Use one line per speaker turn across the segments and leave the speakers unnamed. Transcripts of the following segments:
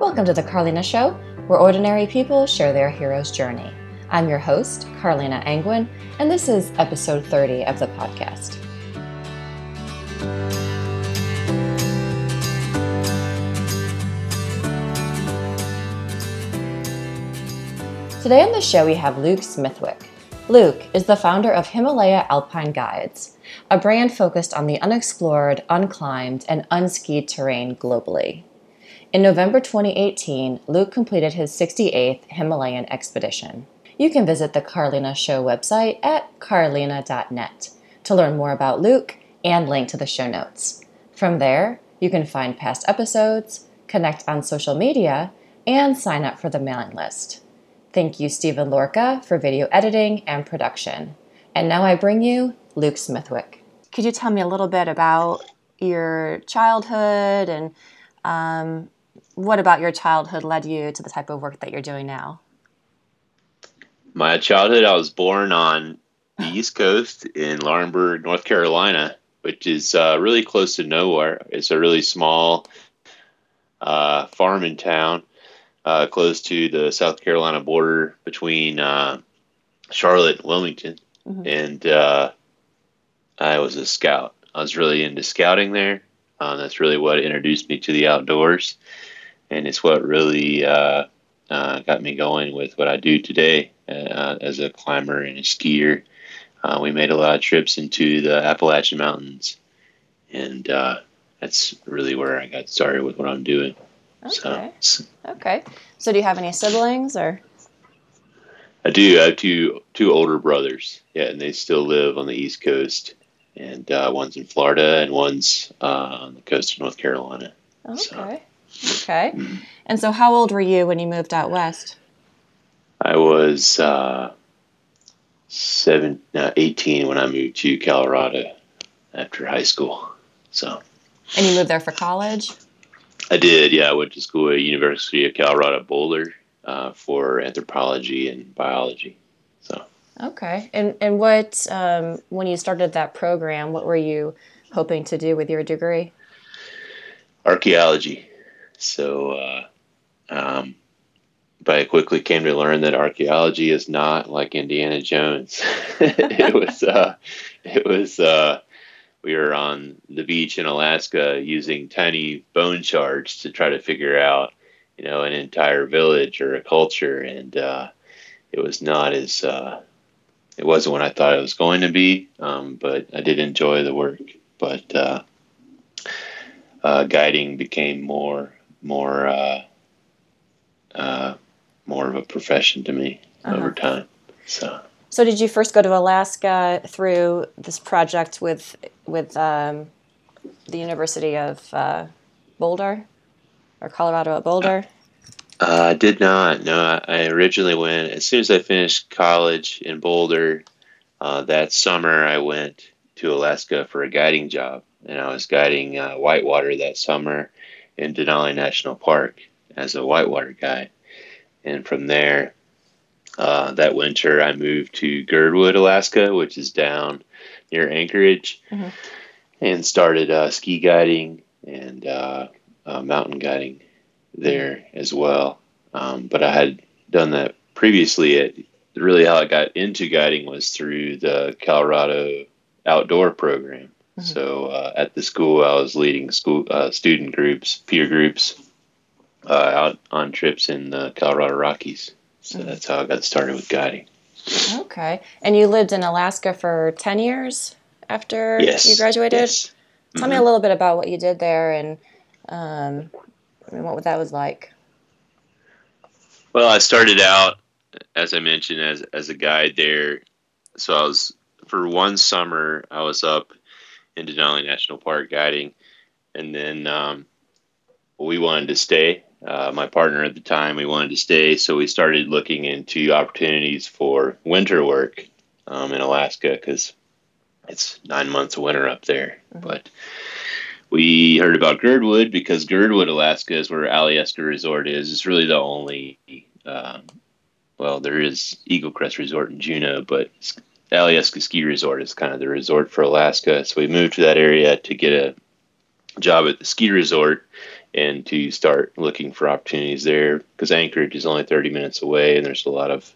Welcome to the Carlina Show, where ordinary people share their hero's journey. I'm your host, Carlina Angwin, and this is episode 30 of the podcast. Today on the show, we have Luke Smithwick. Luke is the founder of Himalaya Alpine Guides, a brand focused on the unexplored, unclimbed, and unskied terrain globally. In November 2018, Luke completed his 68th Himalayan expedition. You can visit the Carlina Show website at carlina.net to learn more about Luke and link to the show notes. From there, you can find past episodes, connect on social media, and sign up for the mailing list. Thank you, Stephen Lorca, for video editing and production. And now I bring you Luke Smithwick. Could you tell me a little bit about your childhood and um, what about your childhood led you to the type of work that you're doing now?
My childhood, I was born on the East Coast in Laurinburg, North Carolina, which is uh, really close to nowhere. It's a really small uh, farming town uh, close to the South Carolina border between uh, Charlotte and Wilmington. Mm-hmm. And uh, I was a scout. I was really into scouting there. Um, that's really what introduced me to the outdoors and it's what really uh, uh, got me going with what I do today uh, as a climber and a skier. Uh, we made a lot of trips into the Appalachian Mountains, and uh, that's really where I got started with what I'm doing.
Okay. So, okay. So, do you have any siblings or?
I do. I have two two older brothers. Yeah, and they still live on the East Coast, and uh, one's in Florida and one's on the coast of North Carolina.
Okay. So, Okay. And so, how old were you when you moved out west?
I was uh, seven, uh, 18 when I moved to Colorado after high school. So.
And you moved there for college?
I did. Yeah, I went to school at University of Colorado Boulder uh, for anthropology and biology. So.
Okay. And and what um, when you started that program, what were you hoping to do with your degree?
Archaeology. So, uh, um, but I quickly came to learn that archaeology is not like Indiana Jones. it was, uh, it was, uh, we were on the beach in Alaska using tiny bone shards to try to figure out, you know, an entire village or a culture. And, uh, it was not as, uh, it wasn't what I thought it was going to be. Um, but I did enjoy the work, but, uh, uh, guiding became more more uh, uh, more of a profession to me uh-huh. over time. So.
So did you first go to Alaska through this project with with um, the University of uh, Boulder or Colorado at Boulder?
Uh, I did not. No, I originally went as soon as I finished college in Boulder. Uh, that summer, I went to Alaska for a guiding job, and I was guiding uh, whitewater that summer in Denali National Park as a whitewater guide. And from there, uh, that winter, I moved to Girdwood, Alaska, which is down near Anchorage, mm-hmm. and started uh, ski guiding and uh, uh mountain guiding there as well. Um, but I had done that previously. It, really, how I got into guiding was through the Colorado outdoor program. Mm-hmm. So uh, at the school, I was leading school uh, student groups, peer groups, uh, out on trips in the Colorado Rockies. So mm-hmm. that's how I got started with guiding.
Okay, and you lived in Alaska for ten years after
yes.
you graduated.
Yes.
Tell mm-hmm. me a little bit about what you did there and um, what that was like.
Well, I started out, as I mentioned, as as a guide there. So I was for one summer I was up in Denali National Park guiding, and then um, we wanted to stay. Uh, my partner at the time, we wanted to stay, so we started looking into opportunities for winter work um, in Alaska because it's nine months of winter up there. Mm-hmm. But we heard about Girdwood because Girdwood, Alaska, is where Alyeska Resort is. It's really the only, um, well, there is Eaglecrest Resort in Juneau, but Alyeska Ski Resort is kind of the resort for Alaska. So we moved to that area to get a job at the ski resort and to start looking for opportunities there because Anchorage is only 30 minutes away and there's a lot of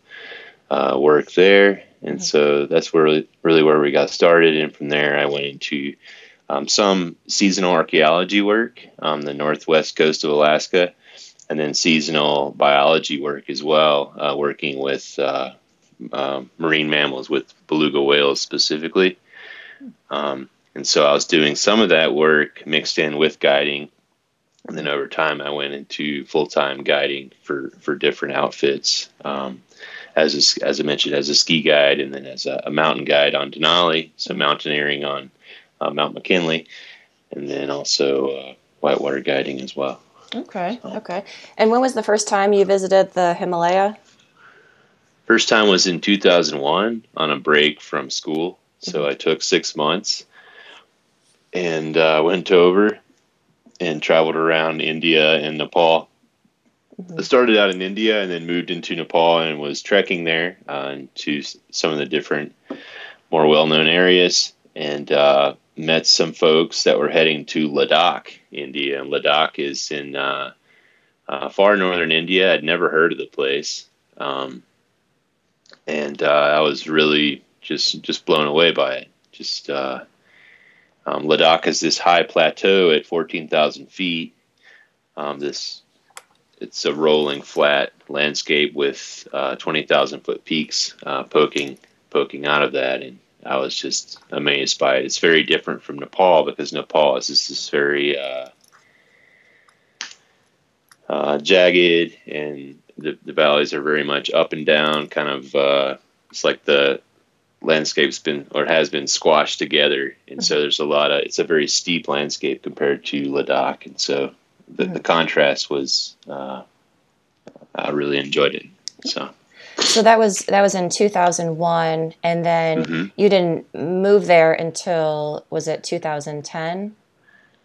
uh, work there. And mm-hmm. so that's where really, really where we got started. And from there, I went into um, some seasonal archaeology work on the northwest coast of Alaska, and then seasonal biology work as well, uh, working with uh, uh, marine mammals, with beluga whales specifically. Um, and so I was doing some of that work mixed in with guiding. And then over time, I went into full time guiding for, for different outfits. Um, as a, as I mentioned, as a ski guide, and then as a, a mountain guide on Denali, so mountaineering on uh, Mount McKinley, and then also uh, whitewater guiding as well.
Okay, okay. And when was the first time you visited the Himalaya?
First time was in 2001 on a break from school. So mm-hmm. I took six months and uh, went over and traveled around India and Nepal. Mm-hmm. I started out in India and then moved into Nepal and was trekking there uh, to some of the different, more well known areas and uh, met some folks that were heading to Ladakh, India. And Ladakh is in uh, uh, far northern India. I'd never heard of the place. Um, and uh, I was really just just blown away by it. Just uh, um, Ladakh is this high plateau at 14,000 feet. Um, this it's a rolling flat landscape with uh, 20,000 foot peaks uh, poking poking out of that, and I was just amazed by it. It's very different from Nepal because Nepal is just this very uh, uh, jagged, and the, the valleys are very much up and down. Kind of, uh, it's like the landscape's been or has been squashed together, and so there's a lot of. It's a very steep landscape compared to Ladakh, and so the, the contrast was. Uh, I really enjoyed it. So.
So that was that was in 2001 and then mm-hmm. you didn't move there until was it 2010?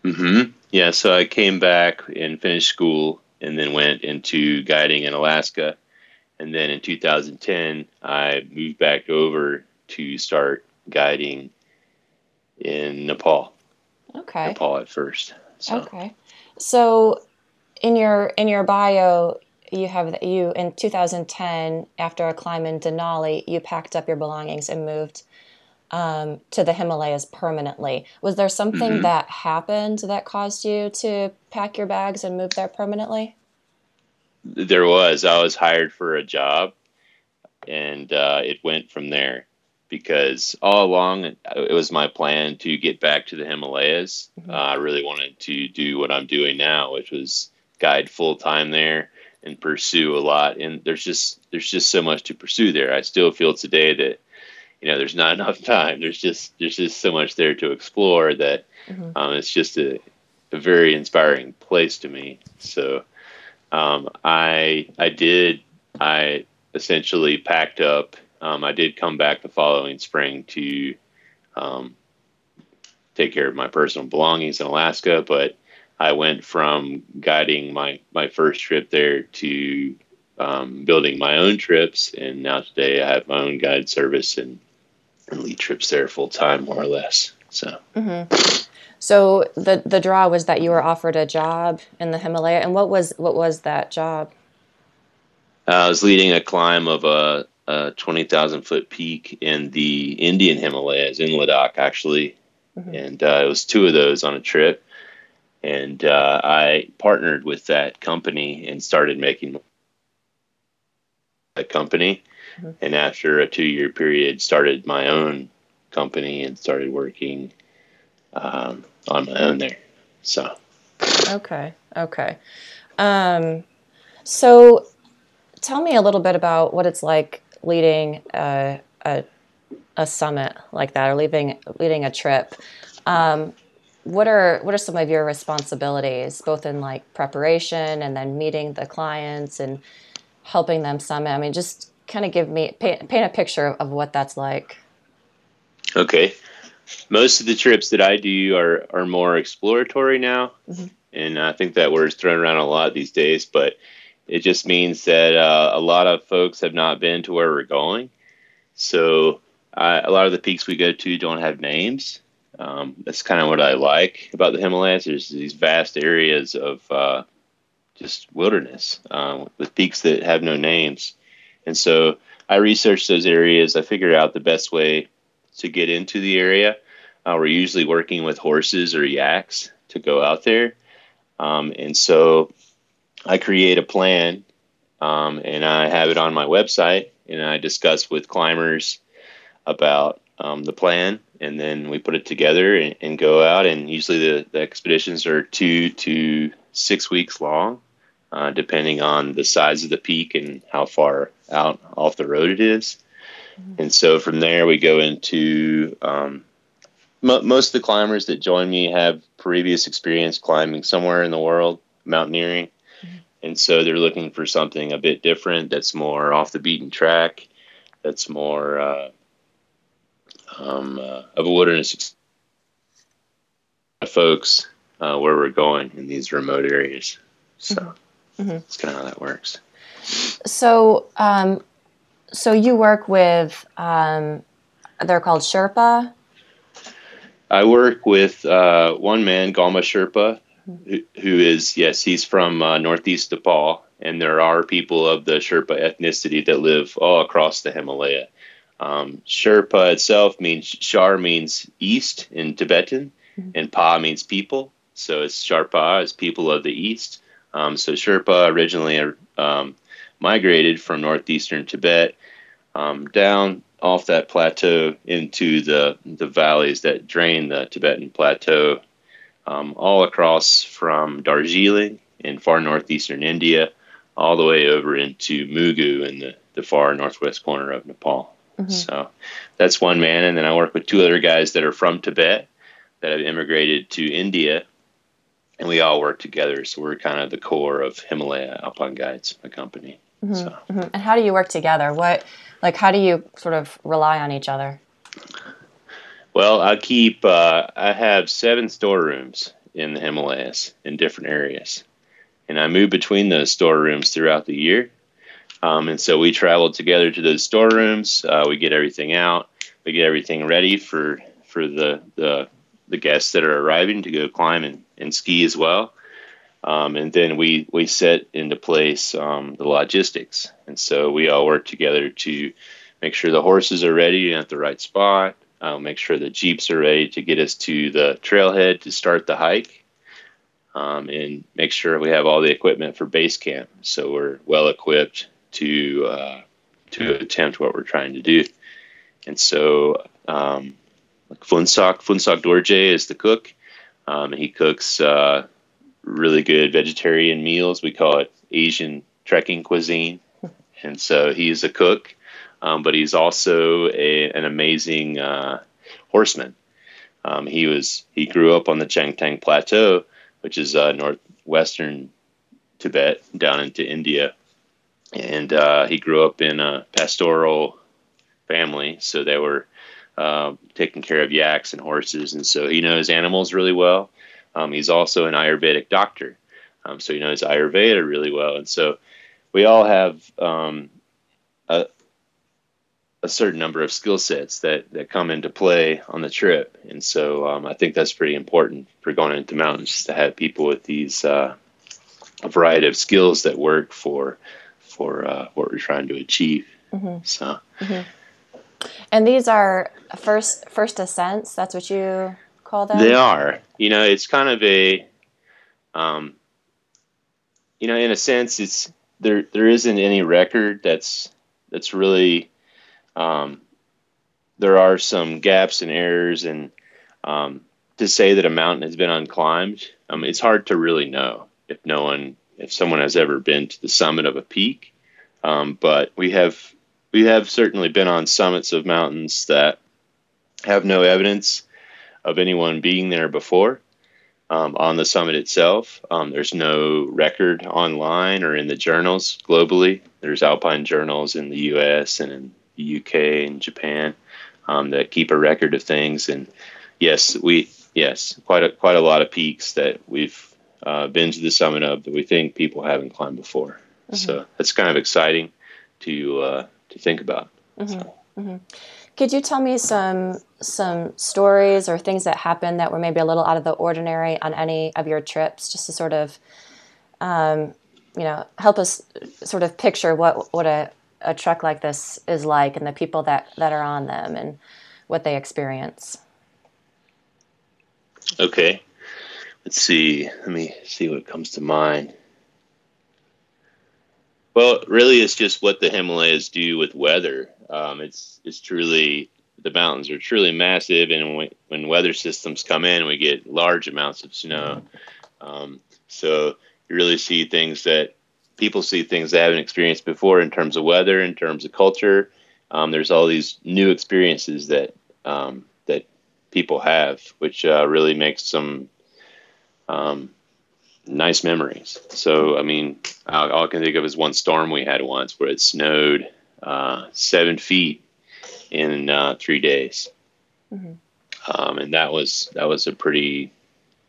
Mhm. Yeah, so I came back and finished school and then went into guiding in Alaska. And then in 2010, I moved back over to start guiding in Nepal.
Okay.
Nepal at first.
So. Okay. So in your in your bio, you have you in 2010 after a climb in Denali, you packed up your belongings and moved um, to the Himalayas permanently. Was there something mm-hmm. that happened that caused you to pack your bags and move there permanently?
There was. I was hired for a job, and uh, it went from there. Because all along it was my plan to get back to the Himalayas. Mm-hmm. Uh, I really wanted to do what I'm doing now, which was guide full time there and pursue a lot. And there's just there's just so much to pursue there. I still feel today that you know there's not enough time. There's just there's just so much there to explore that mm-hmm. um, it's just a, a very inspiring place to me. So um, I I did I essentially packed up. Um, I did come back the following spring to um, take care of my personal belongings in Alaska, but I went from guiding my, my first trip there to um, building my own trips. And now today I have my own guide service and, and lead trips there full time, more or less. So.
Mm-hmm. So the the draw was that you were offered a job in the Himalaya, and what was what was that job?
I was leading a climb of a, a twenty thousand foot peak in the Indian Himalayas in Ladakh, actually, mm-hmm. and uh, it was two of those on a trip and uh, I partnered with that company and started making a company. Mm-hmm. And after a two-year period, started my own company and started working um, on my own there. So.
Okay. Okay. Um, so, tell me a little bit about what it's like leading a, a, a summit like that, or leading leading a trip. Um, what are what are some of your responsibilities both in like preparation and then meeting the clients and helping them summit i mean just kind of give me paint, paint a picture of what that's like
okay most of the trips that i do are are more exploratory now mm-hmm. and i think that word's thrown around a lot these days but it just means that uh, a lot of folks have not been to where we're going so uh, a lot of the peaks we go to don't have names Um, that's kind of what I like about the Himalayas. There's these vast areas of uh, just wilderness uh, with peaks that have no names. And so I research those areas. I figure out the best way to get into the area. Uh, we're usually working with horses or yaks to go out there. Um, and so I create a plan um, and I have it on my website and I discuss with climbers about um, the plan and then we put it together and, and go out and usually the, the, expeditions are two to six weeks long uh, depending on the size of the peak and how far out off the road it is. Mm-hmm. and so from there we go into um, most of the climbers that join me have previous experience climbing somewhere in the world mountaineering mm-hmm. and so they're looking for something a bit different that's more off the beaten track that's more uh, um, uh, of a wilderness folks uh, where we're going in these remote areas. So mm-hmm. Mm-hmm. that's kind of how that works.
So, um, so you work with um, they're called Sherpa.
I work with uh, one man, Galma Sherpa, who, who is yes, he's from uh, northeast Nepal, and there are people of the Sherpa ethnicity that live all across the Himalaya. Um, Sherpa itself means Shar means east in Tibetan, mm-hmm. and Pa means people. So it's Sharpa is people of the east. Um, so Sherpa originally um, migrated from northeastern Tibet um, down off that plateau into the the valleys that drain the Tibetan plateau, um, all across from Darjeeling in far northeastern India, all the way over into Mugu in the, the far northwest corner of Nepal. Mm-hmm. So that's one man. And then I work with two other guys that are from Tibet that have immigrated to India. And we all work together. So we're kind of the core of Himalaya Alpine Guides, my company.
Mm-hmm. So. Mm-hmm. And how do you work together? What, like, how do you sort of rely on each other?
Well, I keep, uh, I have seven storerooms in the Himalayas in different areas. And I move between those storerooms throughout the year. Um, and so we travel together to those storerooms. Uh, we get everything out. We get everything ready for for the the, the guests that are arriving to go climb and, and ski as well. Um, and then we we set into place um, the logistics. And so we all work together to make sure the horses are ready and at the right spot. Uh, make sure the jeeps are ready to get us to the trailhead to start the hike. Um, and make sure we have all the equipment for base camp. So we're well equipped to uh, to attempt what we're trying to do. And so, um, like Phuntsok Phuntsok Dorje is the cook. Um, he cooks uh, really good vegetarian meals. We call it Asian trekking cuisine. And so he's a cook, um, but he's also a, an amazing uh, horseman. Um, he was he grew up on the Changtang Plateau, which is uh, northwestern Tibet down into India, and uh, he grew up in a pastoral family, so they were uh, taking care of yaks and horses, and so he knows animals really well. Um, he's also an Ayurvedic doctor, um, so he knows Ayurveda really well, and so we all have um, a, a certain number of skill sets that that come into play on the trip, and so um, I think that's pretty important for going into mountains to have people with these uh, a variety of skills that work for for uh, what we're trying to achieve. Mm-hmm. So,
mm-hmm. And these are first first ascents. That's what you call them.
They are. You know, it's kind of a, um, you know, in a sense, it's there. There isn't any record that's that's really. Um, there are some gaps and errors, and um, to say that a mountain has been unclimbed, um, it's hard to really know if no one if someone has ever been to the summit of a peak. Um, but we have we have certainly been on summits of mountains that have no evidence of anyone being there before. Um, on the summit itself, um, there's no record online or in the journals globally. There's alpine journals in the U.S. and in the UK and Japan um, that keep a record of things. And yes, we yes quite a quite a lot of peaks that we've uh, been to the summit of that we think people haven't climbed before. Mm-hmm. So that's kind of exciting to uh, to think about. Mm-hmm. So.
Mm-hmm. Could you tell me some some stories or things that happened that were maybe a little out of the ordinary on any of your trips, just to sort of, um, you know, help us sort of picture what what a, a trek like this is like and the people that that are on them and what they experience.
Okay, let's see. Let me see what comes to mind. Well, really, it's just what the Himalayas do with weather. Um, it's it's truly the mountains are truly massive, and when, when weather systems come in, we get large amounts of snow. Um, so you really see things that people see things they haven't experienced before in terms of weather, in terms of culture. Um, there's all these new experiences that um, that people have, which uh, really makes some um, nice memories. So, I mean, all, all, I can think of is one storm we had once where it snowed uh, seven feet in uh, three days, mm-hmm. um, and that was that was a pretty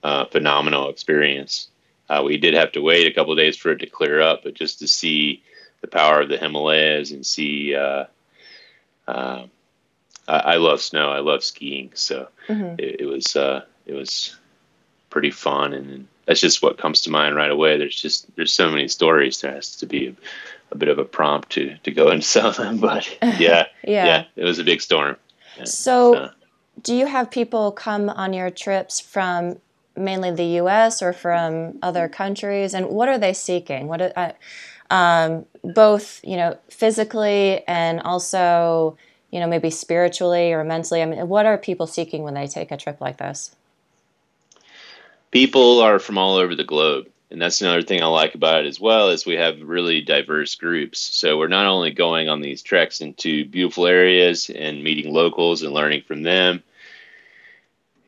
uh, phenomenal experience. Uh, we did have to wait a couple days for it to clear up, but just to see the power of the Himalayas and see. Uh, uh, I, I, love snow. I love skiing, so mm-hmm. it, it, was it was pretty fun and that's just what comes to mind right away. There's just there's so many stories. There has to be a, a bit of a prompt to to go some of them, but yeah, yeah, yeah, it was a big storm.
Yeah, so, so, do you have people come on your trips from mainly the U.S. or from other countries, and what are they seeking? What are, uh, um, both you know physically and also you know maybe spiritually or mentally? I mean, what are people seeking when they take a trip like this?
People are from all over the globe and that's another thing i like about it as well is we have really diverse groups. So we're not only going on these treks into beautiful areas and meeting locals and learning from them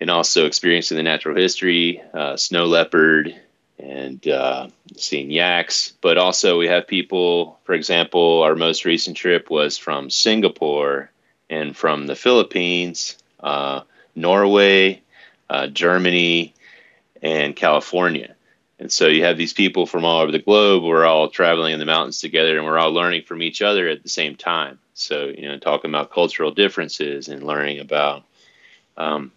and also experiencing the natural history uh, snow leopard and uh, seeing yaks. But also we have people for example our most recent trip was from singapore and from the philippines uh, norway uh, germany and California. And so you have these people from all over the globe. We're all traveling in the mountains together and we're all learning from each other at the same time. So, you know, talking about cultural differences and learning about um,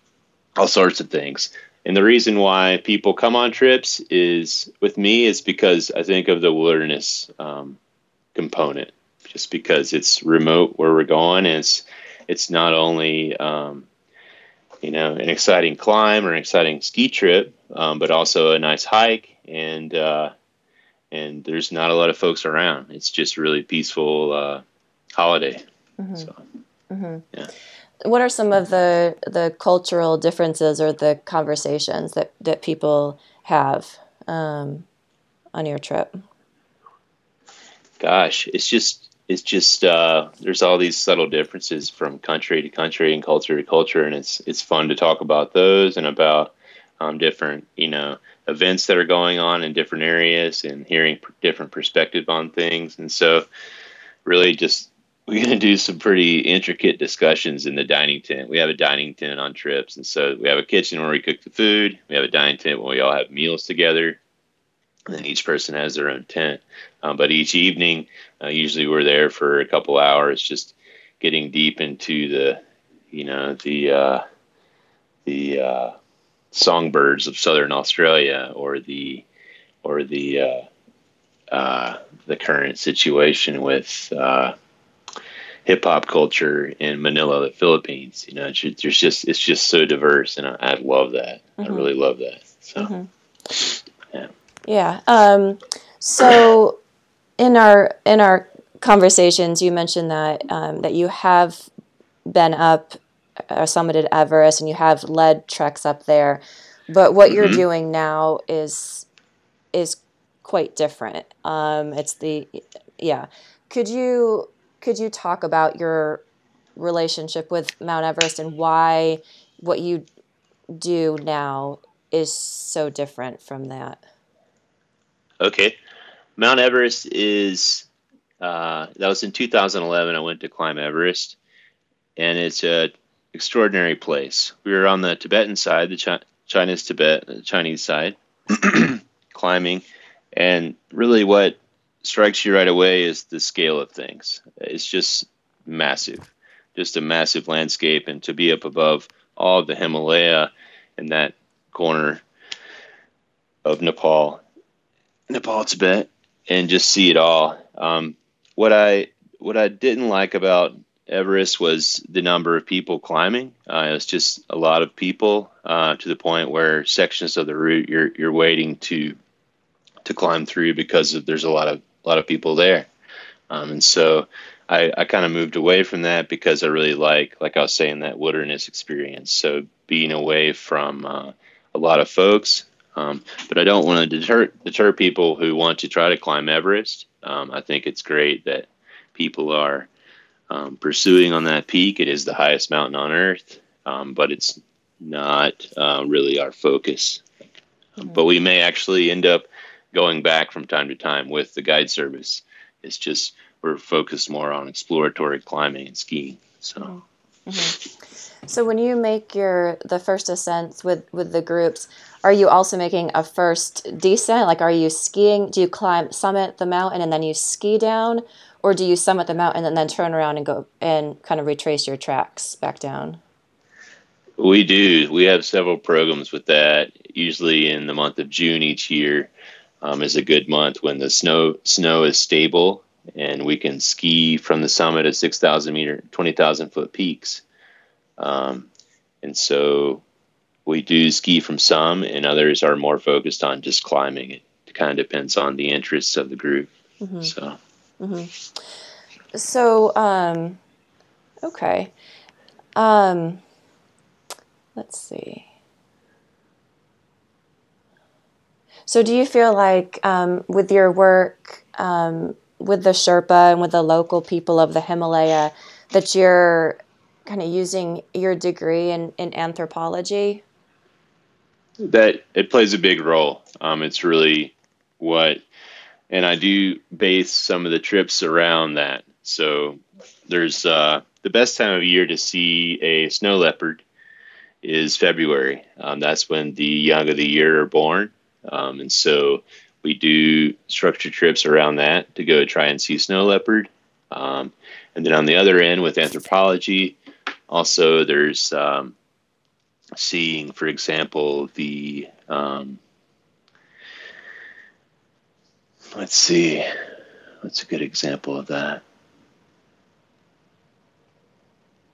all sorts of things. And the reason why people come on trips is with me is because I think of the wilderness um, component, just because it's remote where we're going. And it's, it's not only um, you know, an exciting climb or an exciting ski trip, um, but also a nice hike. And uh, and there's not a lot of folks around. It's just a really peaceful uh, holiday. Mm-hmm. So,
mm-hmm. yeah. What are some of the the cultural differences or the conversations that that people have um, on your trip?
Gosh, it's just it's just uh, there's all these subtle differences from country to country and culture to culture, and it's it's fun to talk about those and about um, different you know events that are going on in different areas and hearing different perspective on things. And so, really, just we're going to do some pretty intricate discussions in the dining tent. We have a dining tent on trips, and so we have a kitchen where we cook the food. We have a dining tent where we all have meals together and then each person has their own tent. Um, but each evening, uh, usually we're there for a couple hours, just getting deep into the, you know, the uh, the uh, songbirds of southern Australia, or the or the uh, uh, the current situation with uh, hip hop culture in Manila, the Philippines. You know, it's, there's just it's just so diverse, and I, I love that. Mm-hmm. I really love that. So, mm-hmm.
yeah. Yeah. Um, so in our in our conversations, you mentioned that um, that you have been up or uh, summited Everest and you have led treks up there, but what mm-hmm. you're doing now is is quite different. Um, it's the yeah. Could you could you talk about your relationship with Mount Everest and why what you do now is so different from that?
Okay. Mount Everest is, uh, that was in 2011. I went to climb Everest, and it's a extraordinary place. We were on the Tibetan side, the Ch- China's Tibet, the Chinese side, climbing, and really what strikes you right away is the scale of things. It's just massive. just a massive landscape, and to be up above all of the Himalaya in that corner of Nepal, Nepal, Tibet, and just see it all. Um, what I what I didn't like about Everest was the number of people climbing. Uh, it was just a lot of people uh, to the point where sections of the route you're you're waiting to to climb through because there's a lot of a lot of people there, um, and so I, I kind of moved away from that because I really like like I was saying that wilderness experience. So being away from uh, a lot of folks, um, but I don't want to deter deter people who want to try to climb Everest. Um, I think it's great that people are um, pursuing on that peak. It is the highest mountain on earth, um, but it's not uh, really our focus. Mm-hmm. But we may actually end up going back from time to time with the guide service. It's just we're focused more on exploratory climbing and skiing. So.
Mm-hmm. So when you make your the first ascents with with the groups, are you also making a first descent? Like, are you skiing? Do you climb summit the mountain and then you ski down, or do you summit the mountain and then turn around and go and kind of retrace your tracks back down?
We do. We have several programs with that. Usually in the month of June each year um, is a good month when the snow snow is stable and we can ski from the summit at 6,000 meter, 20,000 foot peaks. Um, and so we do ski from some, and others are more focused on just climbing. It kind of depends on the interests of the group. Mm-hmm. So.
Mm-hmm. So, um, okay. Um, let's see. So, do you feel like um, with your work um, with the Sherpa and with the local people of the Himalaya that you're kind of using your degree in, in anthropology?
That it plays a big role. Um, it's really what and I do base some of the trips around that. So there's uh, the best time of year to see a snow leopard is February. Um, that's when the young of the year are born, um, and so we do structured trips around that to go try and see snow leopard. Um, and then on the other end with anthropology, also there's um, seeing, for example, the um, Let's see. What's a good example of that?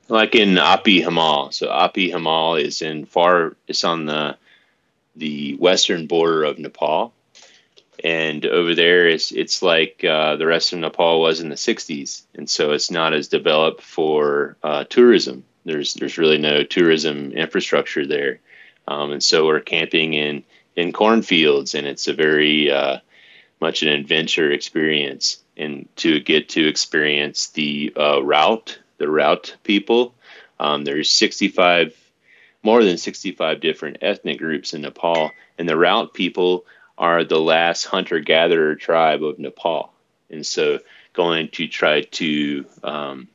Like in Api Himal. So Api Himal is in far. It's on the the western border of Nepal, and over there it's it's like uh, the rest of Nepal was in the '60s, and so it's not as developed for uh, tourism. There's there's really no tourism infrastructure there, um, and so we're camping in in cornfields, and it's a very uh, much an adventure experience and to get to experience the uh, Raute, the Raute people. Um, there's 65, more than 65 different ethnic groups in Nepal, and the Raute people are the last hunter gatherer tribe of Nepal. And so going to try to um,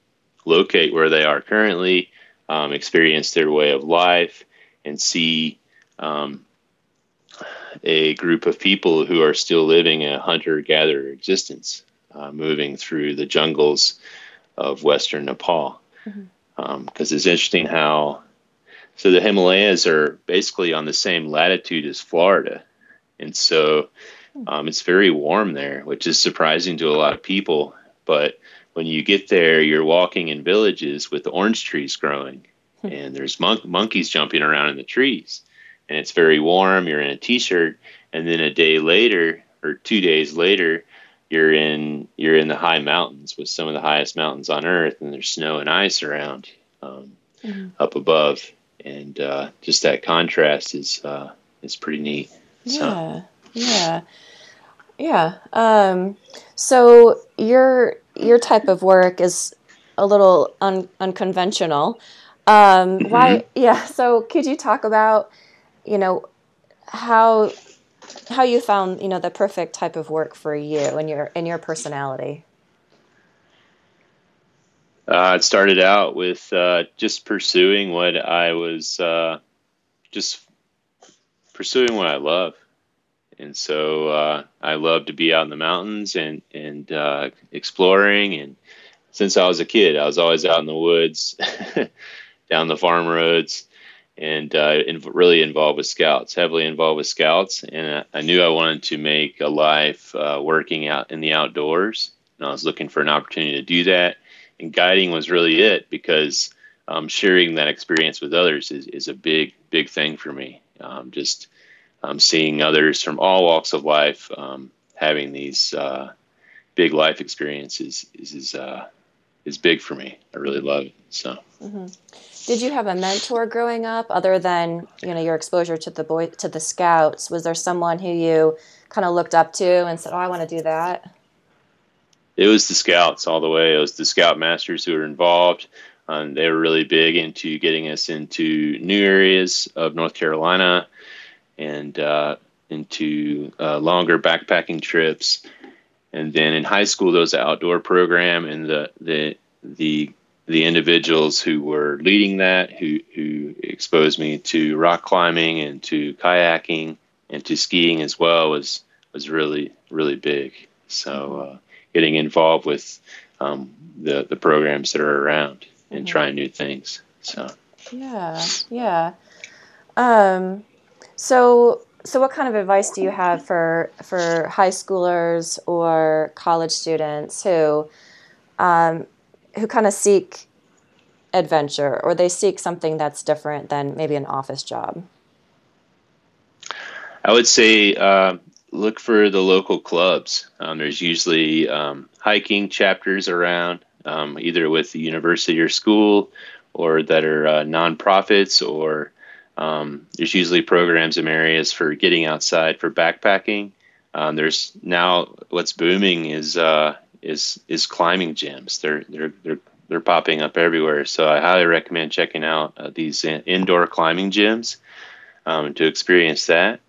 locate where they are currently, um, experience their way of life, and see um, a group of people who are still living a hunter gatherer existence, uh, moving through the jungles of Western Nepal. Because mm-hmm. um, it's interesting how, so the Himalayas are basically on the same latitude as Florida. And so um, it's very warm there, which is surprising to a lot of people. But when you get there, you're walking in villages with orange trees growing, hmm. and there's mon- monkeys jumping around in the trees and it's very warm, you're in a t-shirt, and then a day later or two days later, you're in you're in the high mountains with some of the highest mountains on earth, and there's snow and ice around um, mm-hmm. up above, and uh, just that contrast is uh, is pretty neat.
Yeah, so. yeah, yeah. Um, so your your type of work is a little un- unconventional. Um, mm-hmm. Why? Yeah. So could you talk about you know how how you found you know the perfect type of work for you and your and your personality
uh, it started out with uh, just pursuing what I was uh, just pursuing what I love, and so uh, I love to be out in the mountains and and uh, exploring and since I was a kid. I was always out in the woods, down the farm roads, and uh, really involved with scouts, heavily involved with scouts. And I, I knew I wanted to make a life uh, working out in the outdoors. And I was looking for an opportunity to do that. And guiding was really it because um, sharing that experience with others is, is a big, big thing for me. Um, just um, seeing others from all walks of life um, having these uh, big life experiences is is, uh, is big for me. I really love it. So. Mm-hmm.
Did you have a mentor growing up, other than you know your exposure to the boy to the scouts? Was there someone who you kind of looked up to and said, "Oh, I want to do that"?
It was the scouts all the way. It was the scout masters who were involved. They were really big into getting us into new areas of North Carolina and uh, into uh, longer backpacking trips. And then in high school, an outdoor program, and the the the the individuals who were leading that, who who exposed me to rock climbing and to kayaking and to skiing as well, was was really really big. So uh, getting involved with um, the the programs that are around and mm-hmm. trying new things. So
yeah, yeah. Um, so so what kind of advice do you have for for high schoolers or college students who um, who kind of seek adventure or they seek something that's different than maybe an office job?
I would say uh, look for the local clubs. Um, there's usually um, hiking chapters around, um, either with the university or school, or that are uh, nonprofits, or um, there's usually programs in areas for getting outside for backpacking. Um, there's now what's booming is uh, is is climbing gyms. They're they're they're they're popping up everywhere. So I highly recommend checking out uh, these in- indoor climbing gyms um, to experience that.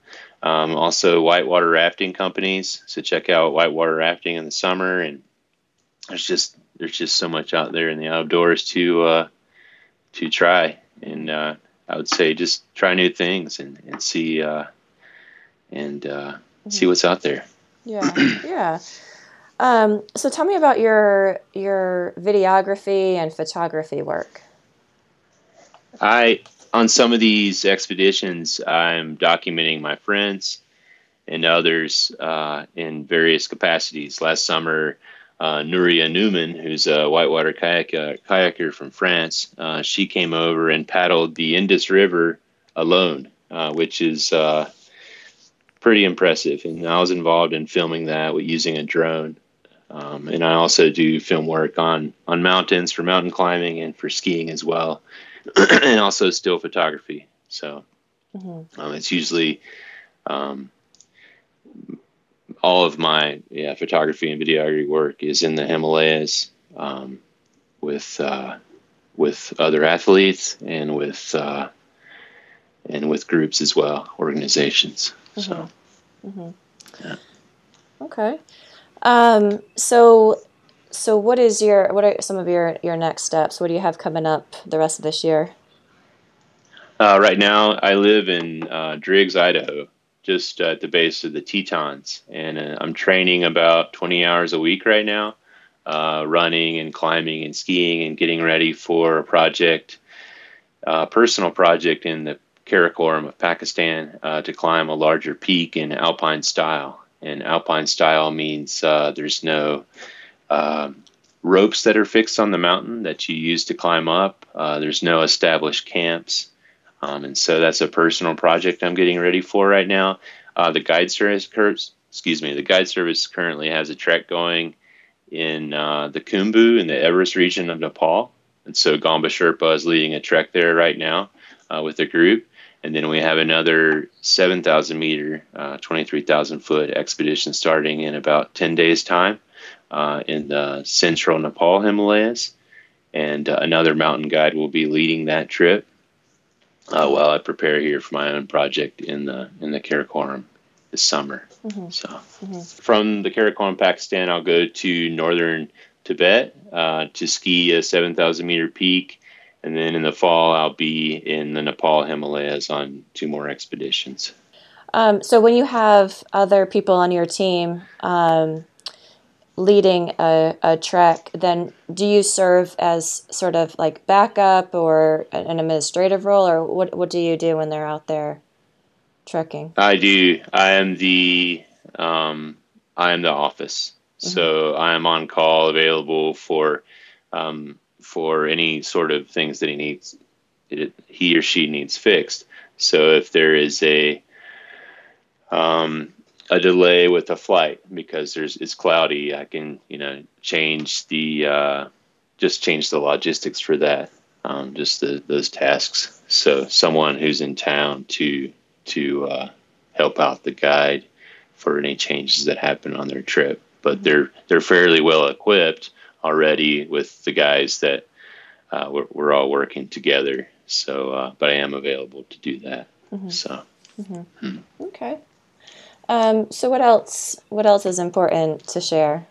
Um, also, whitewater rafting companies. So check out whitewater rafting in the summer, and there's just there's just so much out there in the outdoors to uh, to try. And uh, I would say just try new things and and see uh, and uh, mm-hmm. see what's out there.
Yeah, yeah. Um, so tell me about your your videography and photography work.
I on some of these expeditions, I'm documenting my friends and others uh, in various capacities. Last summer, uh, Nouria Newman, who's a whitewater kayak, uh, kayaker from France, uh, she came over and paddled the Indus River alone, uh, which is uh, pretty impressive. And I was involved in filming that with using a drone. Um, and I also do film work on on mountains for mountain climbing and for skiing as well, and also still photography. So mm-hmm. um, it's usually um, all of my yeah photography and videography work is in the Himalayas um, with uh, with other athletes and with uh, and with groups as well, organizations. Mm-hmm. So. Mm-hmm.
Yeah. Okay. Um, so, so what is your what are some of your your next steps? What do you have coming up the rest of this year?
Uh, right now, I live in uh, Driggs, Idaho, just at the base of the Tetons, and uh, I'm training about 20 hours a week right now, uh, running and climbing and skiing and getting ready for a project, uh, personal project in the Karakoram of Pakistan uh, to climb a larger peak in alpine style and alpine style means uh, there's no um, ropes that are fixed on the mountain that you use to climb up. Uh, there's no established camps. Um, and so that's a personal project I'm getting ready for right now. Uh, the guide service, excuse me, the guide service currently has a trek going in uh, the Khumbu in the Everest region of Nepal. And so Gomba Sherpa is leading a trek there right now uh, with a group. And then we have another 7,000 meter, uh, 23,000 foot expedition starting in about 10 days' time uh, in the central Nepal Himalayas. And uh, another mountain guide will be leading that trip uh, while I prepare here for my own project in the in the Karakoram this summer. Mm-hmm. So mm-hmm. from the Karakoram, Pakistan, I'll go to northern Tibet uh, to ski a 7,000 meter peak and then in the fall, I'll be in the Nepal Himalayas on two more expeditions.
Um, so when you have other people on your team, um, leading a, a trek, then do you serve as sort of like backup or an administrative role, or what, what do you do when they're out there trekking?
I do. I am the um, I am the office, mm-hmm. so I am on call, available for um, for any sort of things that he needs, it, he or she needs fixed. So if there is a um, a delay with a flight because there's it's cloudy, I can you know change the uh, just change the logistics for that, um, just the, those tasks. So someone who's in town to to uh, help out the guide for any changes that happen on their trip. But they're they're fairly well equipped already with the guys that uh, we're, we're, all working together. So, uh, but I am available to do that. Mm-hmm. So,
mm-hmm. Hmm. okay. Um, so what else? What else is important to share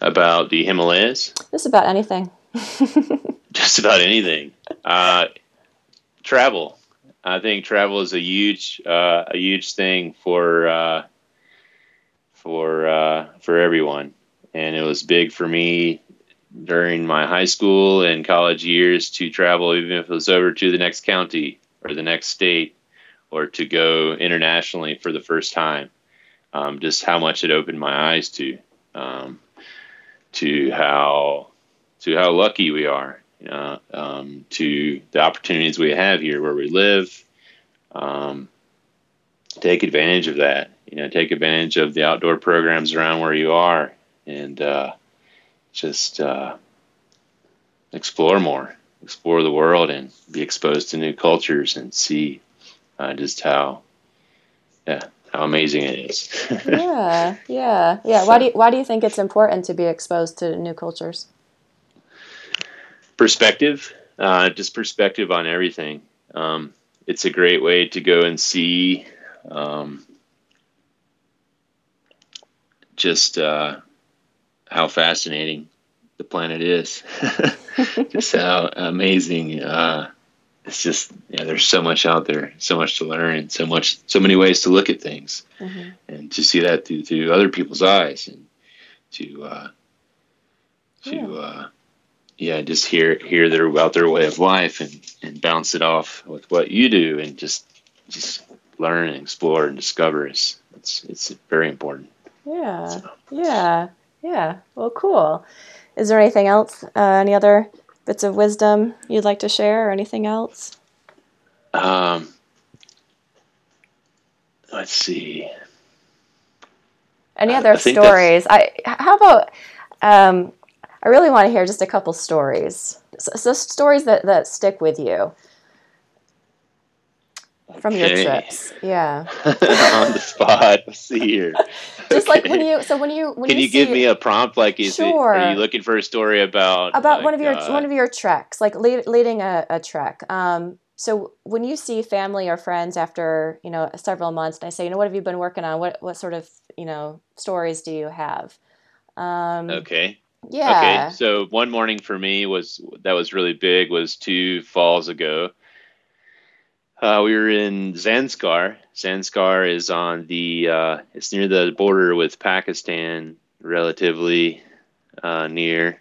about the Himalayas?
Just about anything.
Just about anything. Uh, travel. I think travel is a huge, uh, a huge thing for uh, for uh, for everyone, and it was big for me during my high school and college years to travel, even if it was over to the next county or the next state or to go internationally for the first time. Um, just how much it opened my eyes to um, to how to how lucky we are, know, um, to the opportunities we have here where we live. Um, take advantage of that. You know, take advantage of the outdoor programs around where you are, and uh, just uh, explore more, explore the world, and be exposed to new cultures and see uh, just how yeah how amazing it is.
yeah, yeah, yeah. So, why do you, why do you think it's important to be exposed to new cultures?
Perspective, uh, just perspective on everything. Um, it's a great way to go and see um, just uh, how fascinating the planet is, just how amazing uh, it's just yeah there's so much out there so much to learn and so much so many ways to look at things mm-hmm. and to see that through, through other people's eyes and to uh to yeah. uh yeah just hear hear their about their way of life and and bounce it off with what you do and just just learn and explore and discover is it's it's very important
yeah so. yeah yeah well cool is there anything else uh, any other bits of wisdom you'd like to share or anything else?
Um, let's see.
Any other I stories? I how about um, I really want to hear just a couple stories. So, so stories that, that stick with you from okay. your trips. Yeah.
On the spot. Let's see here.
Just okay. like when you so when you when
Can you,
you
give me a prompt like is sure. it are you looking for a story about
about like, one of your uh, one of your treks, like lead, leading a, a trek. Um so when you see family or friends after, you know, several months and I say, you know, what have you been working on? What what sort of, you know, stories do you have?
Um Okay.
Yeah.
Okay. So one morning for me was that was really big was two falls ago. Uh, we were in Zanskar. Zanskar is on the uh, it's near the border with Pakistan, relatively uh, near,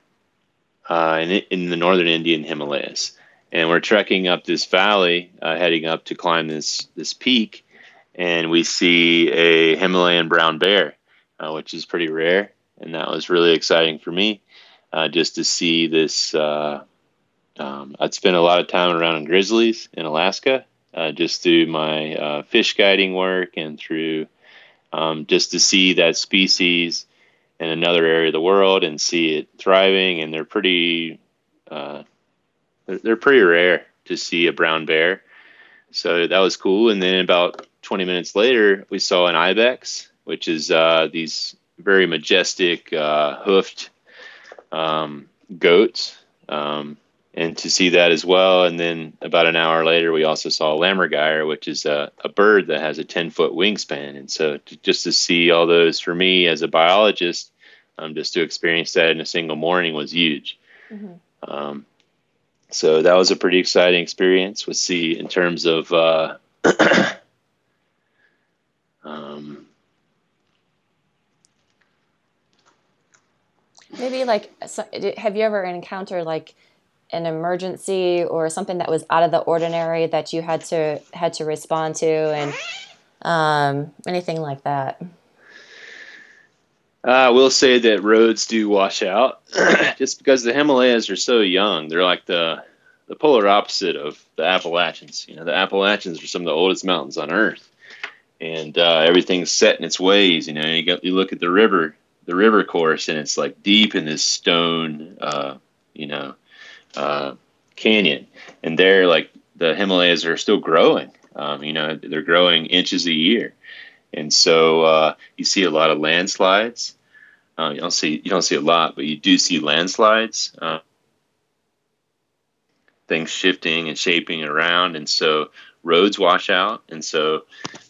uh, in, in the northern Indian Himalayas. And we're trekking up this valley, uh, heading up to climb this this peak, and we see a Himalayan brown bear, uh, which is pretty rare, and that was really exciting for me, just to see this. Um, I'd spent a lot of time around grizzlies in Alaska, uh, just through my uh, fish guiding work and through um, just to see that species in another area of the world and see it thriving. And they're pretty, uh, they're, pretty rare to see a brown bear. So that was cool. And then about 20 minutes later, we saw an ibex, which is uh, these very majestic uh, hoofed um, goats. Um, and to see that as well. And then about an hour later, we also saw a lammergeier, which is a, a bird that has a 10 foot wingspan. And so to, just to see all those for me as a biologist, um, just to experience that in a single morning was huge. Mm-hmm. Um, so that was a pretty exciting experience. We'll see in terms of uh, um,
maybe like have you ever encountered like an emergency or something that was out of the ordinary that you had to had to respond to and um, anything like that
I will say that roads do wash out just because the Himalayas are so young. They're like the the polar opposite of the Appalachians. You know, the Appalachians are some of the oldest mountains on Earth, and uh, everything's set in its ways. You know, you got you look at the river, the river course, and it's like deep in this stone, uh, you know, uh, canyon, and they're like the Himalayas are still growing. Um, you know, they're growing inches a year, and so uh, you see a lot of landslides. Uh, you don't see you don't see a lot, but you do see landslides. Uh, things shifting and shaping around, and so roads wash out, and so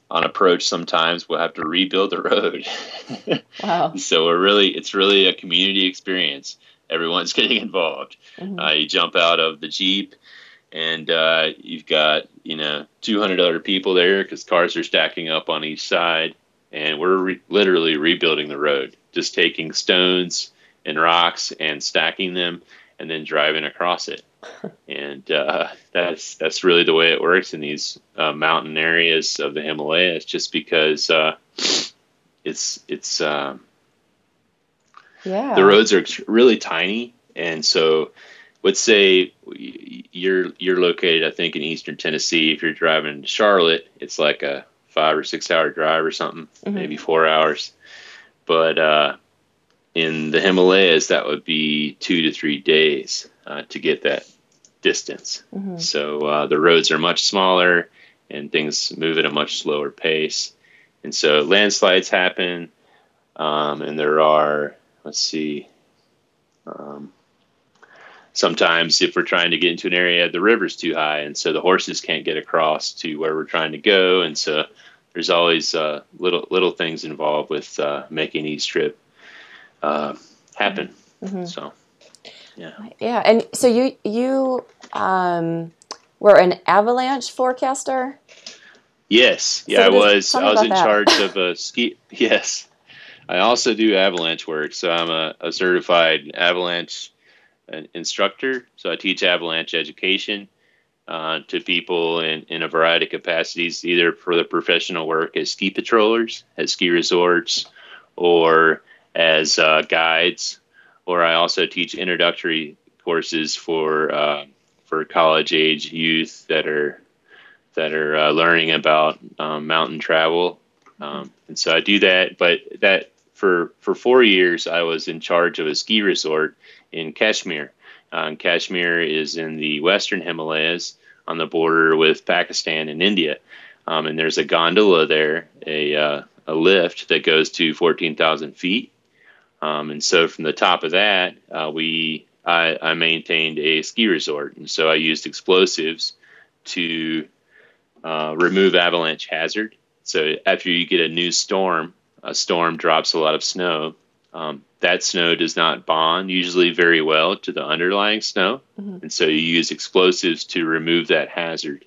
on approach sometimes we'll have to rebuild the road. wow! so we're really it's really a community experience. Everyone's getting involved. Mm-hmm. Uh, you jump out of the jeep and uh, you've got you know 200 other people there because cars are stacking up on each side, and we're re- literally rebuilding the road, just taking stones and rocks and stacking them, and then driving across it. and uh, that's that's really the way it works in these uh, mountain areas of the Himalayas, just because uh, it's it's um, yeah the roads are really tiny, and so let's say you're you're located, I think, in Eastern Tennessee. If you're driving to Charlotte, it's like a five or six hour drive or something, mm-hmm. maybe four hours. But uh, in the Himalayas, that would be two to three days uh, to get that distance. Mm-hmm. So uh, the roads are much smaller and things move at a much slower pace. And so landslides happen, um, and there are, let's see, um, sometimes if we're trying to get into an area the river's too high and so the horses can't get across to where we're trying to go and so there's always uh, little little things involved with uh, making each trip uh, happen. Mm-hmm. so yeah.
Yeah and so you you um, were an avalanche forecaster?
Yes. Yeah so i was. i was in that. charge of a ski yes i also do avalanche work so i'm a, a certified avalanche instructor, so I teach avalanche education uh, to people in, in a variety of capacities, either for the professional work as ski patrollers at ski resorts or as uh, guides, or I also teach introductory courses for uh, for college age youth that are that are uh, learning about um, mountain travel. Um, and so I do that, but that for for four years I was in charge of a ski resort in Kashmir. Uh, Kashmir is in the western Himalayas on the border with Pakistan and India. Um, and there's a gondola there, a, uh, a lift that goes to 14,000 feet. Um, and so from the top of that, uh, we I, I, maintained a ski resort, and so I used explosives to uh, remove avalanche hazard. So after you get a new storm, a storm drops a lot of snow. Um, that snow does not bond usually very well to the underlying snow. Mm-hmm. And so you use explosives to remove that hazard.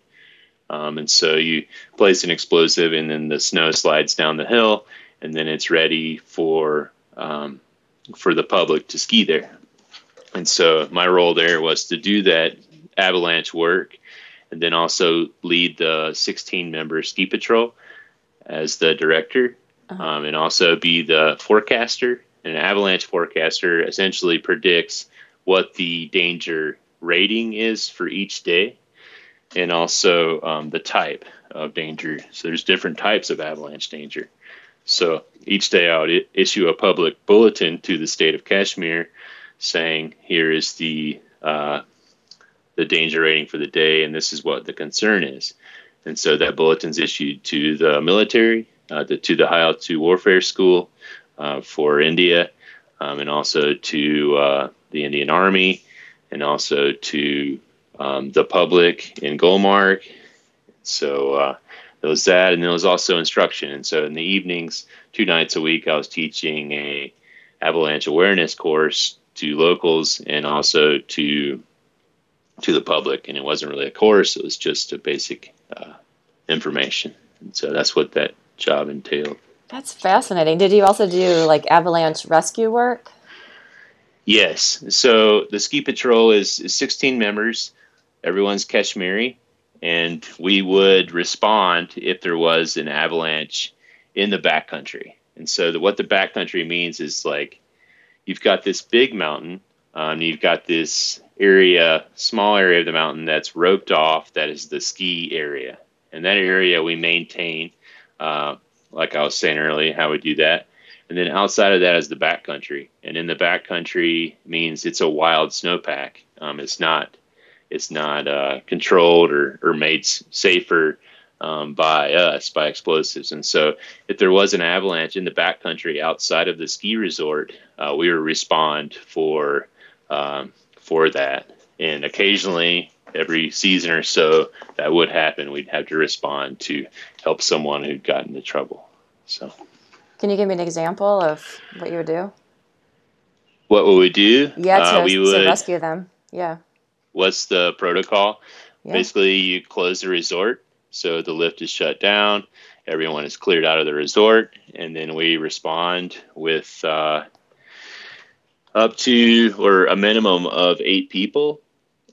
Um, and so you place an explosive, and then the snow slides down the hill, and then it's ready for um, for the public to ski there. And so my role there was to do that avalanche work, and then also lead the 16 member ski patrol as the director, uh-huh. um, and also be the forecaster an avalanche forecaster essentially predicts what the danger rating is for each day and also um, the type of danger. So there's different types of avalanche danger. So each day I would issue a public bulletin to the state of Kashmir saying, here is the uh, the danger rating for the day, and this is what the concern is. And so that bulletin's issued to the military, the, to the altitude warfare school, uh, for India, um, and also to uh, the Indian Army, and also to um, the public in Gulmarg. So uh, there was that, and there was also instruction. And so in the evenings, two nights a week, I was teaching a avalanche awareness course to locals and also to to the public. And it wasn't really a course; it was just a basic uh, information. And so that's what that job entailed.
That's fascinating. Did you also do like avalanche rescue work?
Yes. So the ski patrol is, is 16 members. Everyone's Kashmiri, and we would respond if there was an avalanche in the backcountry. And so the, what the backcountry means is like you've got this big mountain, um, you've got this area, small area of the mountain that's roped off, that is the ski area. And that area we maintain, uh, like I was saying earlier, how we do that. And then outside of that is the backcountry. And in the backcountry means it's a wild snowpack. Um, it's not it's not uh, controlled or, or made safer um, by us by explosives. And so, if there was an avalanche in the backcountry outside of the ski resort, uh, we would respond for um, for that. And occasionally, every season or so, that would happen. We'd have to respond to help someone who'd gotten into trouble. So,
can you give me an example of what you would do?
What would we do?
Yeah, to, uh, we would, rescue them. Yeah
what's the protocol? Yeah. Basically, you close the resort, so the lift is shut down, everyone is cleared out of the resort, and then we respond with uh, up to or a minimum of eight people.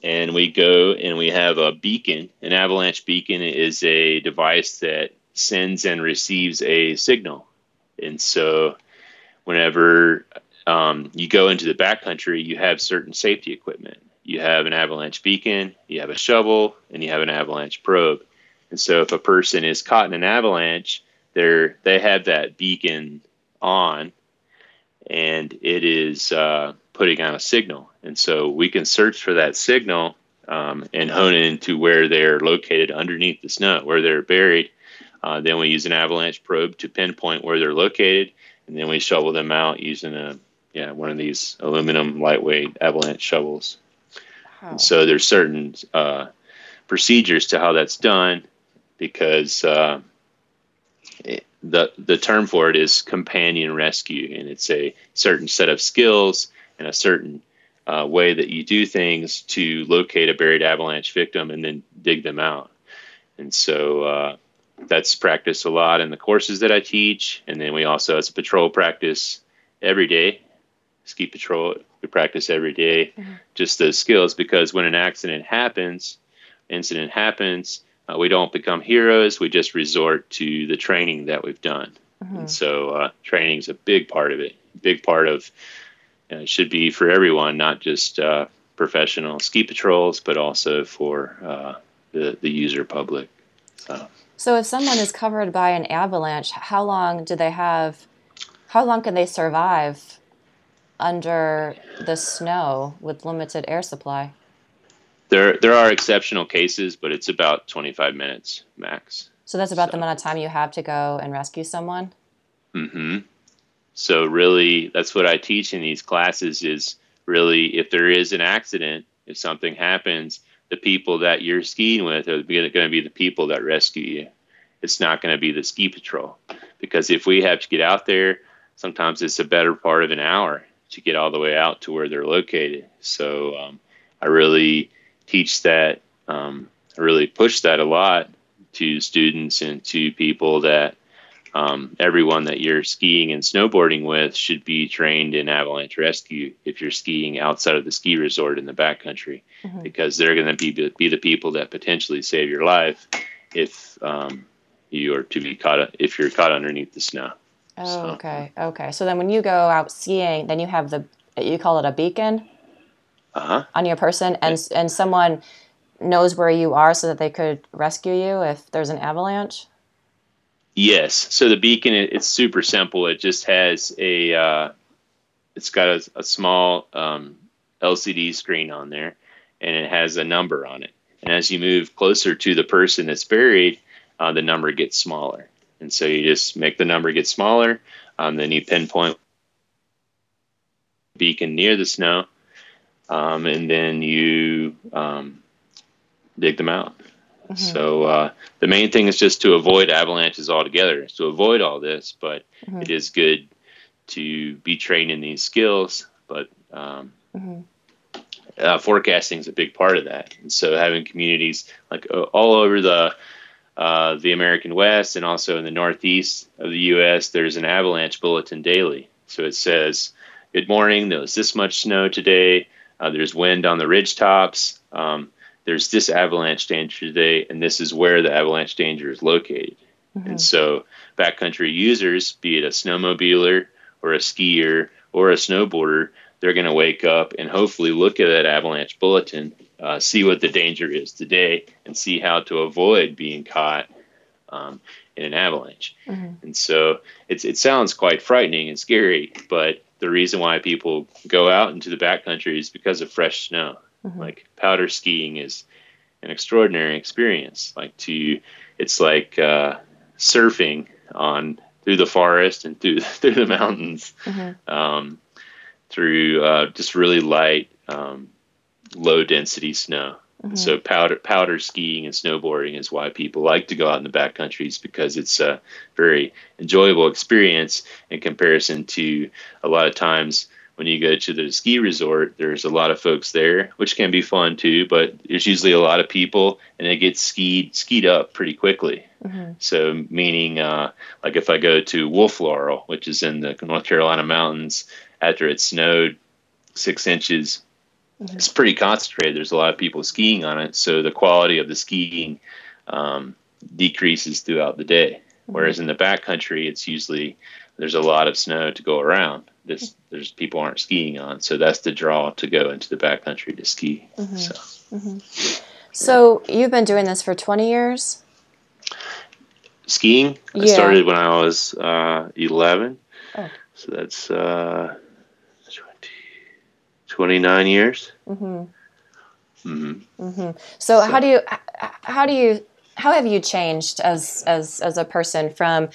And we go and we have a beacon. An avalanche beacon is a device that sends and receives a signal. And so, whenever um, you go into the backcountry, you have certain safety equipment you have an avalanche beacon, you have a shovel, and you have an avalanche probe. And so if a person is caught in an avalanche, they're they have that beacon on, and it is uh, putting out a signal. And so we can search for that signal um, and hone into where they're located underneath the snow, where they're buried. Uh, then we use an avalanche probe to pinpoint where they're located, and then we shovel them out using a yeah one of these aluminum lightweight avalanche shovels. And so there's certain uh, procedures to how that's done because uh, it, the the term for it is companion rescue, and it's a certain set of skills and a certain uh, way that you do things to locate a buried avalanche victim and then dig them out. And so uh, that's practiced a lot in the courses that I teach, and then we also as a patrol practice every day ski patrol we practice every day, mm-hmm. just those skills because when an accident happens incident happens uh, we don't become heroes we just resort to the training that we've done mm-hmm. and so uh, training is a big part of it big part of uh, should be for everyone not just uh, professional ski patrols but also for uh, the, the user public so.
so if someone is covered by an avalanche how long do they have how long can they survive under the snow with limited air supply?
There, there are exceptional cases, but it's about 25 minutes max.
So that's about so. the amount of time you have to go and rescue someone.
Hmm. So really, that's what I teach in these classes. Is really if there is an accident, if something happens, the people that you're skiing with are going to be the people that rescue you. It's not going to be the ski patrol because if we have to get out there, sometimes it's a better part of an hour to get all the way out to where they're located. So um, I really teach that. Um, I really push that a lot to students and to people that um, everyone that you're skiing and snowboarding with should be trained in avalanche rescue if you're skiing outside of the ski resort in the backcountry, mm-hmm. because they're going to be be the people that potentially save your life if um, you are to be caught if you're caught underneath the snow.
Oh, so. okay, okay. So then when you go out skiing, then you have the you call it a beacon
uh-huh.
on your person, and yeah. and someone knows where you are so that they could rescue you if there's an avalanche.
Yes. So the beacon it's super simple. It just has a uh, it's got a, a small um, LCD screen on there, and it has a number on it. And as you move closer to the person that's buried, uh, the number gets smaller. And so you just make the number get smaller. Um, then you pinpoint beacon near the snow, um, and then you um, dig them out. Mm-hmm. So uh, the main thing is just to avoid avalanches altogether. To avoid all this, but mm-hmm. it is good to be trained in these skills. But um, mm-hmm. uh, forecasting is a big part of that. And so having communities like uh, all over the uh, the American West and also in the Northeast of the U.S., there's an avalanche bulletin daily. So it says, good morning. There was this much snow today. Uh, there's wind on the ridge tops. Um, there's this avalanche danger today, and this is where the avalanche danger is located. Mm-hmm. And so, backcountry users, be it a snowmobiler or a skier or a snowboarder, they're going to wake up and hopefully look at that avalanche bulletin, uh, see what the danger is today, and see how to avoid being caught um, in an avalanche. Mm-hmm. And so it's, it sounds quite frightening and scary, but the reason why people go out into the backcountry is because of fresh snow. Mm-hmm. Like powder skiing is an extraordinary experience. Like to, it's like uh, surfing on through the forest and through through the mountains. Mm-hmm. Um, through uh, just really light, um, low density snow. Mm-hmm. So powder powder skiing and snowboarding is why people like to go out in the backcountries because it's a very enjoyable experience in comparison to a lot of times when you go to the ski resort, there's a lot of folks there, which can be fun too, but there's usually a lot of people and it gets skied skied up pretty quickly. Mm-hmm. So meaning uh, like if I go to Wolf Laurel, which is in the North Carolina mountains, after it snowed six inches, mm-hmm. it's pretty concentrated. There's a lot of people skiing on it, so the quality of the skiing um, decreases throughout the day. Mm-hmm. Whereas in the backcountry, it's usually there's a lot of snow to go around. This, there's people aren't skiing on, so that's the draw to go into the backcountry to ski. Mm-hmm. So.
Mm-hmm. so you've been doing this for 20 years.
Skiing. Yeah. I started when I was uh, 11. Oh. So that's uh, 29 years. Mm-hmm.
Mm-hmm. Mm-hmm. So, so, how do you how do you how have you changed as as as a person from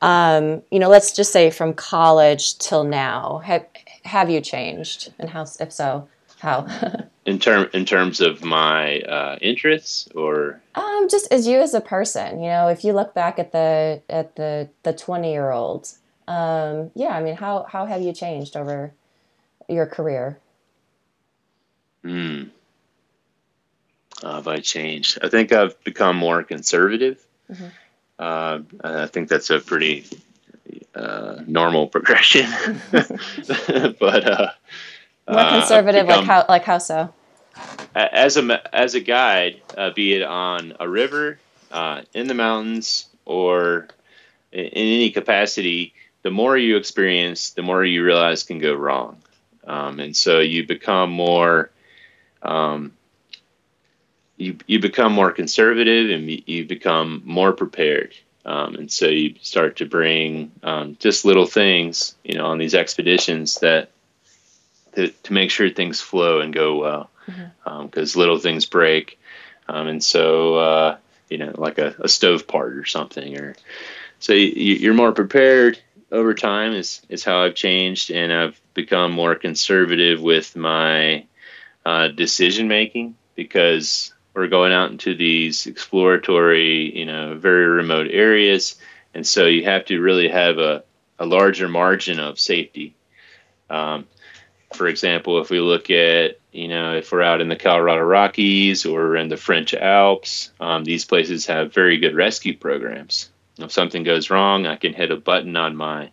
um, you know let's just say from college till now? Have have you changed? And how if so how?
In term in terms of my uh, interests or?
Um, just as you as a person you know if you look back at the at the the 20 year old um, yeah i mean how how have you changed over your career?
Hmm. Uh, have I changed? I think I've become more conservative. Mm-hmm. Uh, I think that's a pretty uh, normal progression. but uh,
more uh, conservative, become, like how like how so?
As a as a guide, uh, be it on a river, in the mountains, or in, in any capacity, the more you experience, the more you realize can go wrong, um, and so you become more um, you you become more conservative and you become more prepared. Um, and so you start to bring um, just little things, you know, on these expeditions that to, to make sure things flow and go well, because mm-hmm. um, little things break, um, and so uh, you know, like a, a stove part or something, or so you, are more prepared over time. Is is how I've changed, and I've become more conservative with my uh, decision making because we're going out into these exploratory, you know, very remote areas, and so you have to really have a, a larger margin of safety. Um, for example, if we look at, you know, if we're out in the Colorado Rockies or in the French Alps, um, these places have very good rescue programs. If something goes wrong, I can hit a button on my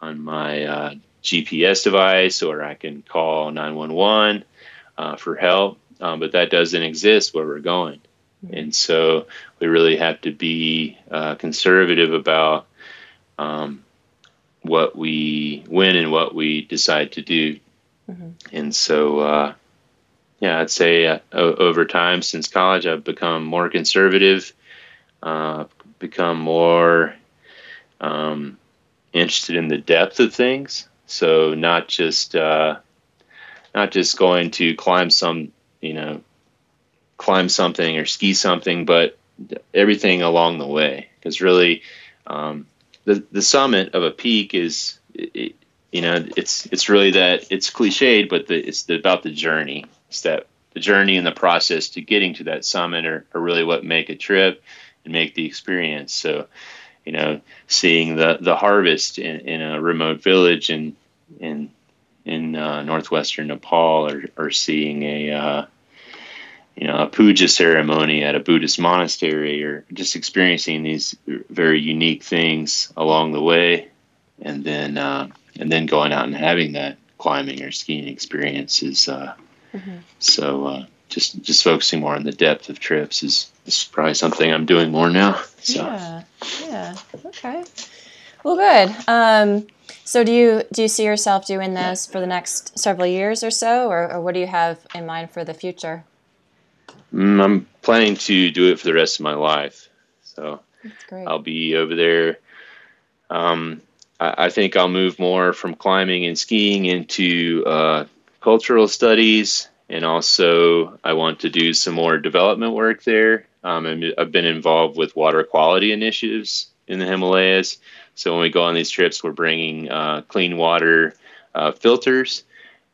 on my uh, GPS device, or I can call 911 uh, for help, um, but that doesn't exist where we're going. Mm-hmm. And so we really have to be uh, conservative about um, what we win and what we decide to do. Mm-hmm. And so, uh, yeah, I'd say uh, over time since college, I've become more conservative, uh, become more um, interested in the depth of things. So not just uh, not just going to climb some, you know, climb something or ski something, but everything along the way. Because really, um, the the summit of a peak is, it, you know, it's it's really that it's cliched, but the, it's the, about the journey. It's that the journey and the process to getting to that summit are, are really what make a trip and make the experience. So, you know, seeing the the harvest in, in a remote village and and uh, northwestern Nepal or, or seeing a uh, you know a puja ceremony at a Buddhist monastery or just experiencing these very unique things along the way and then uh, and then going out and having that climbing or skiing experiences. Uh, mm-hmm. So uh, just just focusing more on the depth of trips is, is probably something I'm doing more now. So.
Yeah, yeah, okay. Well, good. Um, so do you do you see yourself doing this for the next several years or so, or, or what do you have in mind for the future?
Mm, I'm planning to do it for the rest of my life. So I'll be over there. Um, I, I, think I'll move more from climbing and skiing into uh, cultural studies, and also I want to do some more development work there. Um, I've been involved with water quality initiatives in the Himalayas. So when we go on these trips, we're bringing uh, clean water uh, filters,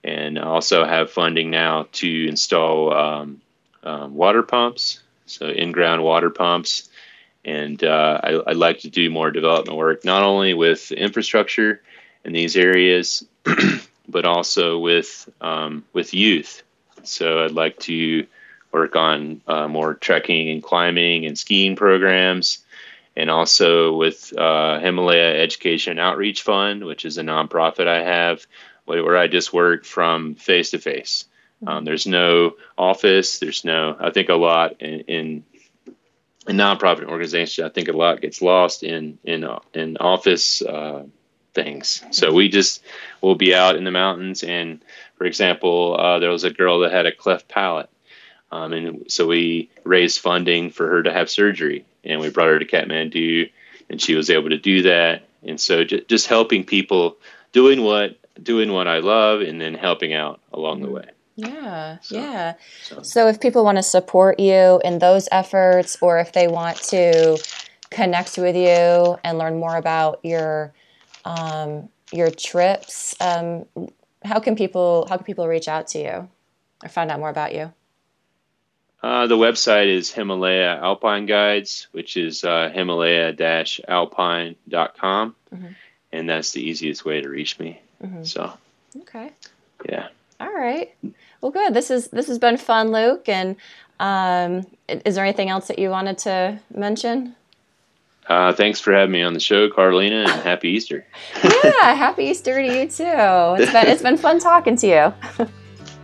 and also have funding now to install um, um, water pumps, so in-ground water pumps. And uh, I, would like to do more development work, not only with infrastructure in these areas, but also with um, with youth. So I'd like to work on uh, more trekking and climbing and skiing programs and also with uh, Himalaya Education Outreach Fund, which is a nonprofit I have, where I just work from face to face. There's no office. There's no. I think a lot in, in a nonprofit organization. I think a lot gets lost in in uh, in office uh, things. So we just will be out in the mountains, and for example, uh, there was a girl that had a cleft palate, um, and so we raised funding for her to have surgery and we brought her to Kathmandu, and she was able to do that. And so just, just helping people doing what doing what I love, and then helping out along the way.
Yeah, so, yeah. So. so if people want to support you in those efforts, or if they want to connect with you and learn more about your um, your trips, um, how can people how can people reach out to you or find out more about you?
Uh, the website is Himalaya Alpine Guides, which is uh, himalaya-alpine.com, mm-hmm. and that's the easiest way to reach me. Mm-hmm. So,
okay,
yeah.
All right. Well, good. This is this has been fun, Luke. And um, is there anything else that you wanted to mention?
Uh, thanks for having me on the show, Carlina, and happy Easter.
yeah, happy Easter to you too. It's been it's been fun talking to you.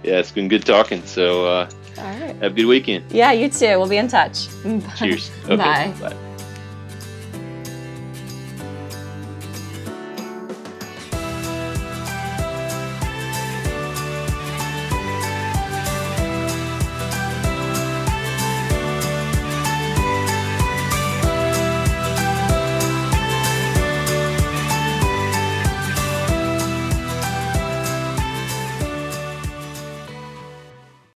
yeah, it's been good talking. So. Uh, all right. Have a good weekend.
Yeah, you too. We'll be in touch.
Cheers. Okay, bye. bye.